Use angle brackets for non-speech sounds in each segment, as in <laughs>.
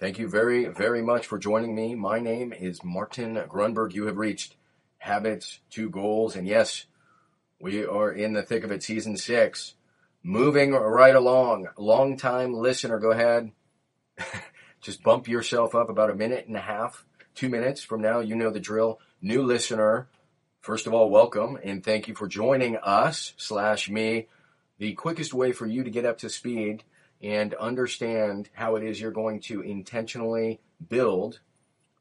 Thank you very, very much for joining me. My name is Martin Grunberg. You have reached Habits to Goals. And yes, we are in the thick of it, season six. Moving right along. Long time listener, go ahead. <laughs> Just bump yourself up about a minute and a half, two minutes from now. You know the drill. New listener. First of all, welcome and thank you for joining us slash me the quickest way for you to get up to speed and understand how it is you're going to intentionally build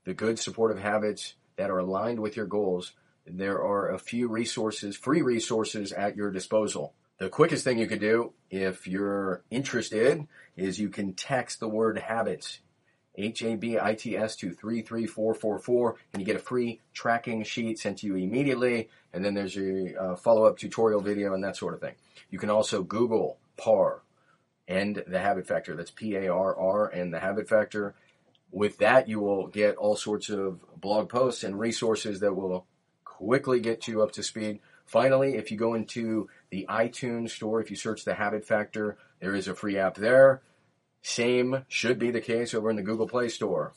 the good supportive habits that are aligned with your goals, there are a few resources, free resources at your disposal. The quickest thing you could do if you're interested is you can text the word habits, H-A-B-I-T-S to 33444 and you get a free tracking sheet sent to you immediately. And then there's a uh, follow-up tutorial video and that sort of thing. You can also Google PARR and the habit factor. That's P-A-R-R and the habit factor. With that, you will get all sorts of blog posts and resources that will quickly get you up to speed. Finally, if you go into the iTunes store, if you search the habit factor, there is a free app there. Same should be the case over in the Google Play Store.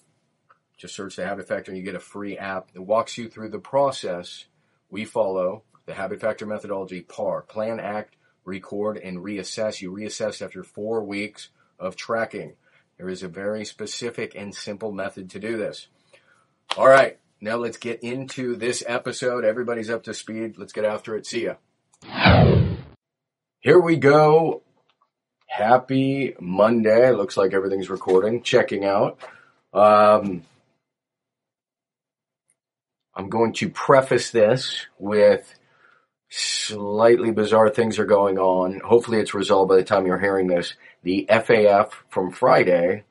Just search the habit factor and you get a free app that walks you through the process we follow, the habit factor methodology, PARR, plan, act, record, and reassess. You reassess after four weeks of tracking. There is a very specific and simple method to do this. All right, now let's get into this episode. Everybody's up to speed. Let's get after it. See ya. Here we go. Happy Monday. Looks like everything's recording. Checking out. Um, I'm going to preface this with slightly bizarre things are going on. Hopefully it's resolved by the time you're hearing this. The FAF from Friday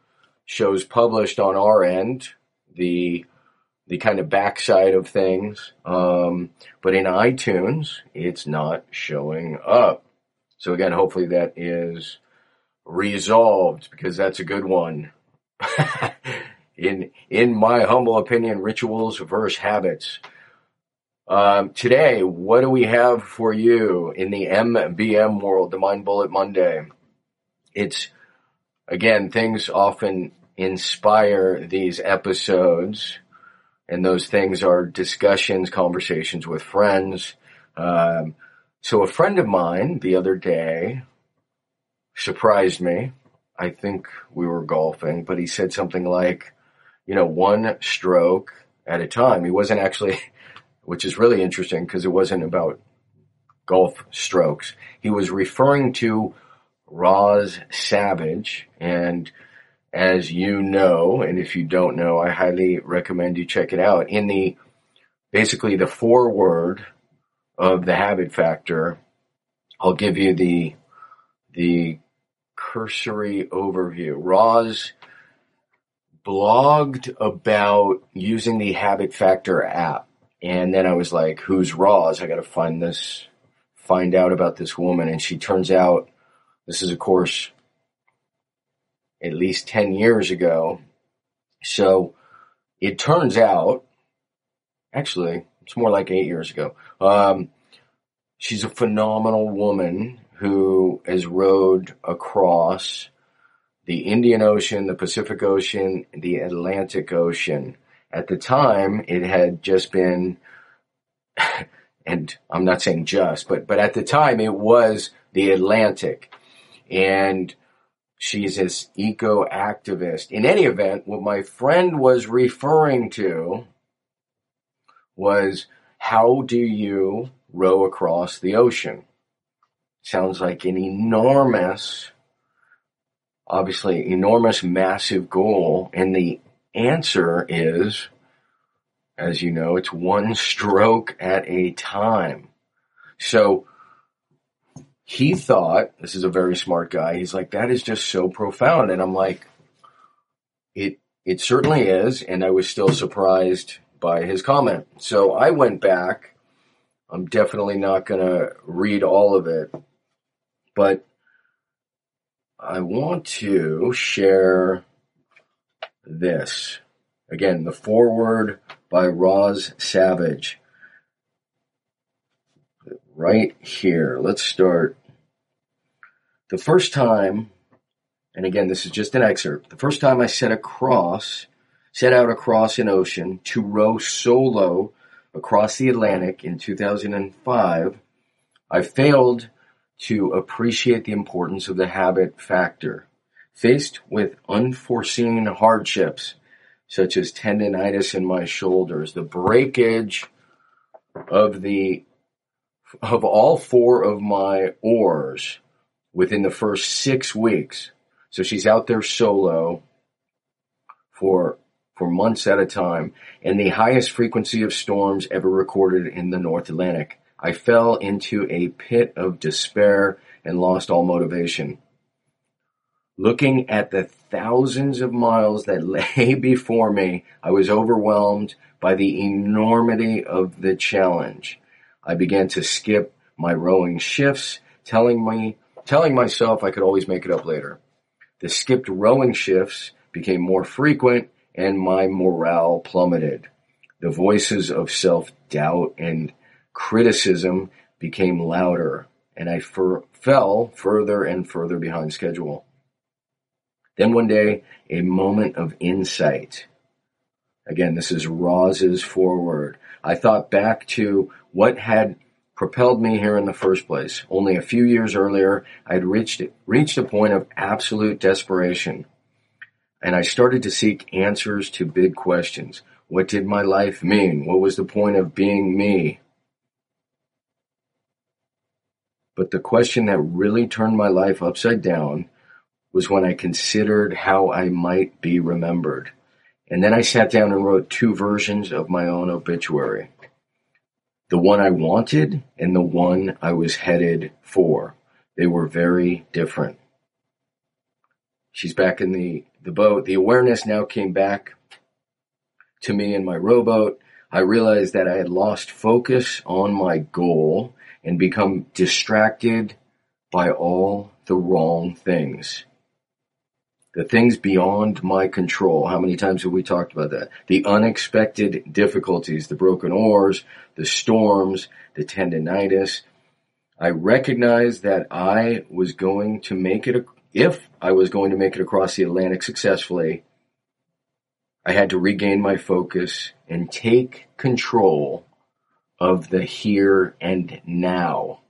shows published on our end the the kind of backside of things. Um, but in iTunes, it's not showing up. So again, hopefully that is resolved because that's a good one. <laughs> in in my humble opinion, rituals versus habits. Um, today, what do we have for you in the MBM world, the Mind Bullet Monday? It's, again, things often inspire these episodes, and those things are discussions, conversations with friends. Um, so a friend of mine the other day surprised me. I think we were golfing, but he said something like, you know, one stroke at a time. He wasn't actually which is really interesting because it wasn't about golf strokes. He was referring to Roz Savage and as you know, and if you don't know, I highly recommend you check it out. In the basically the foreword of the habit factor, I'll give you the the cursory overview. Roz blogged about using the habit factor app and then I was like, who's Roz? I got to find this, find out about this woman. And she turns out this is, of course, at least 10 years ago. So it turns out, actually, it's more like eight years ago. Um, she's a phenomenal woman who has rowed across the Indian Ocean, the Pacific Ocean, the Atlantic Ocean at the time, it had just been, <laughs> and I'm not saying just, but, but at the time it was the Atlantic. And she's this eco activist. In any event, what my friend was referring to was how do you row across the ocean? Sounds like an enormous, obviously enormous, massive goal. And the answer is, as you know, it's one stroke at a time. So he thought, this is a very smart guy, he's like, that is just so profound. And I'm like, It it certainly is, and I was still surprised by his comment. So I went back. I'm definitely not going to read all of it, but I want to share this. Again, the foreword by Roz Savage. Right here. Let's start. The first time, and again, this is just an excerpt. The first time I set across set out across an ocean to row solo across the Atlantic in 2005, I failed to appreciate the importance of the habit factor. Faced with unforeseen hardships, such as tendonitis in my shoulders, the breakage of the of all four of my oars within the first six weeks. So she's out there solo for for months at a time and the highest frequency of storms ever recorded in the North Atlantic. I fell into a pit of despair and lost all motivation. Looking at the thousands of miles that <laughs> lay before me, I was overwhelmed by the enormity of the challenge. I began to skip my rowing shifts, telling me, telling myself I could always make it up later. The skipped rowing shifts became more frequent and my morale plummeted. The voices of self-doubt and criticism became louder, and I fer- fell further and further behind schedule. Then one day, a moment of insight. Again, this is Roz's foreword. I thought back to what had propelled me here in the first place. Only a few years earlier, I had reached, reached a point of absolute desperation and I started to seek answers to big questions. What did my life mean? What was the point of being me? But the question that really turned my life upside down was when I considered how I might be remembered. And then I sat down and wrote two versions of my own obituary. The one I wanted and the one I was headed for. They were very different. She's back in the the boat, the awareness now came back to me in my rowboat. I realized that I had lost focus on my goal and become distracted by all the wrong things. The things beyond my control. How many times have we talked about that? The unexpected difficulties, the broken oars, the storms, the tendonitis. I recognized that I was going to make it if I was going to make it across the Atlantic successfully, I had to regain my focus and take control of the here and now.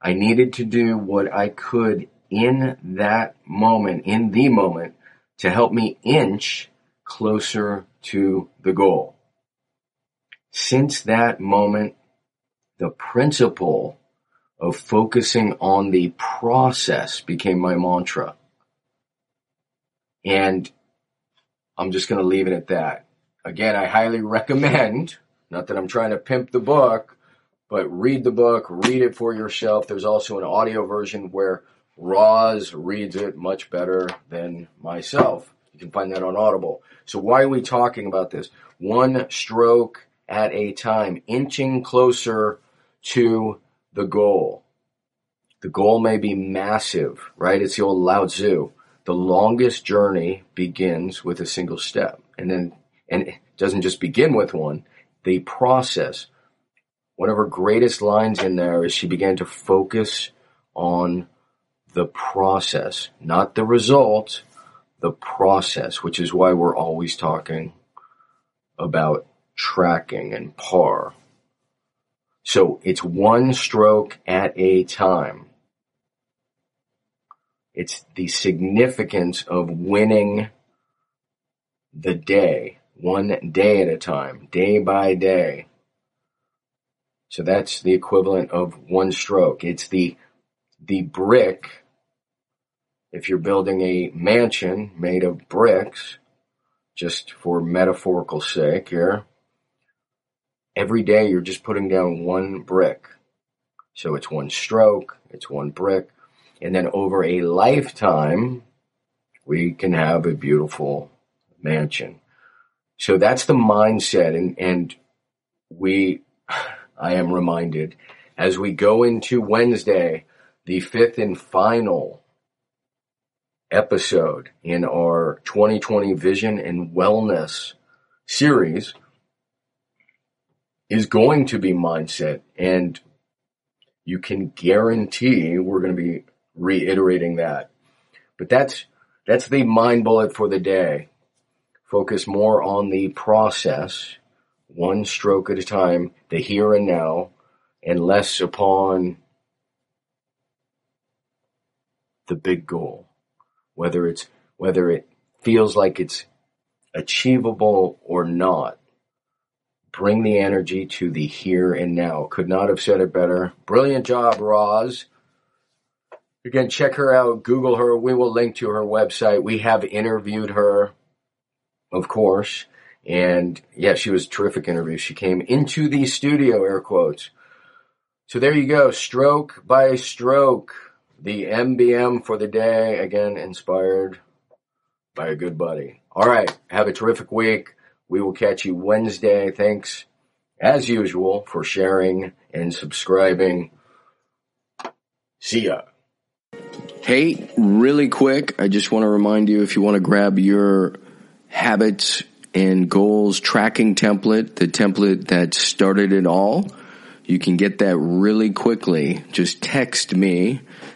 I needed to do what I could in that moment, in the moment, to help me inch closer to the goal. Since that moment, the principle of focusing on the process became my mantra. And I'm just going to leave it at that. Again, I highly recommend, not that I'm trying to pimp the book, but read the book, read it for yourself. There's also an audio version where Roz reads it much better than myself. You can find that on Audible. So why are we talking about this? One stroke at a time, inching closer to the goal. The goal may be massive, right? It's the old Lao Tzu. The longest journey begins with a single step. And then, and it doesn't just begin with one. The process. One of her greatest lines in there is she began to focus on the process, not the result, the process, which is why we're always talking about tracking and PARR. So it's one stroke at a time. It's the significance of winning the day, one day at a time, day by day. So that's the equivalent of one stroke. It's the, the brick. If you're building a mansion made of bricks, just for metaphorical sake here, every day you're just putting down one brick. So it's one stroke, it's one brick. And then over a lifetime, we can have a beautiful mansion. So that's the mindset. And, and we, <sighs> I am reminded as we go into Wednesday, the fifth and final episode in our 2020 Vision and Wellness series is going to be mindset. And you can guarantee we're going to be reiterating that. But that's, that's the mind bullet for the day. Focus more on the process, one stroke at a time, the here and now, and less upon the big goal. Whether it's, whether it feels like it's achievable or not. Bring the energy to the here and now. Could not have said it better. Brilliant job, Roz. Again, check her out. Google her. We will link to her website. We have interviewed her, of course. And yeah, she was a terrific interview. She came into the studio, air quotes. So there you go. Stroke by stroke. The MBM for the day. Again, inspired by a good buddy. All right. Have a terrific week. We will catch you Wednesday. Thanks, as usual, for sharing and subscribing. See ya. Hey, really quick, I just want to remind you if you want to grab your habits and goals tracking template, the template that started it all, you can get that really quickly. Just text me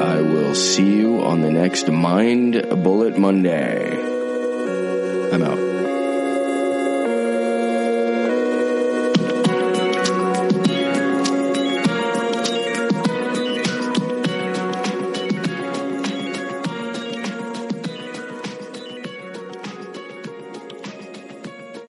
I will see you on the next Mind Bullet Monday. I'm out.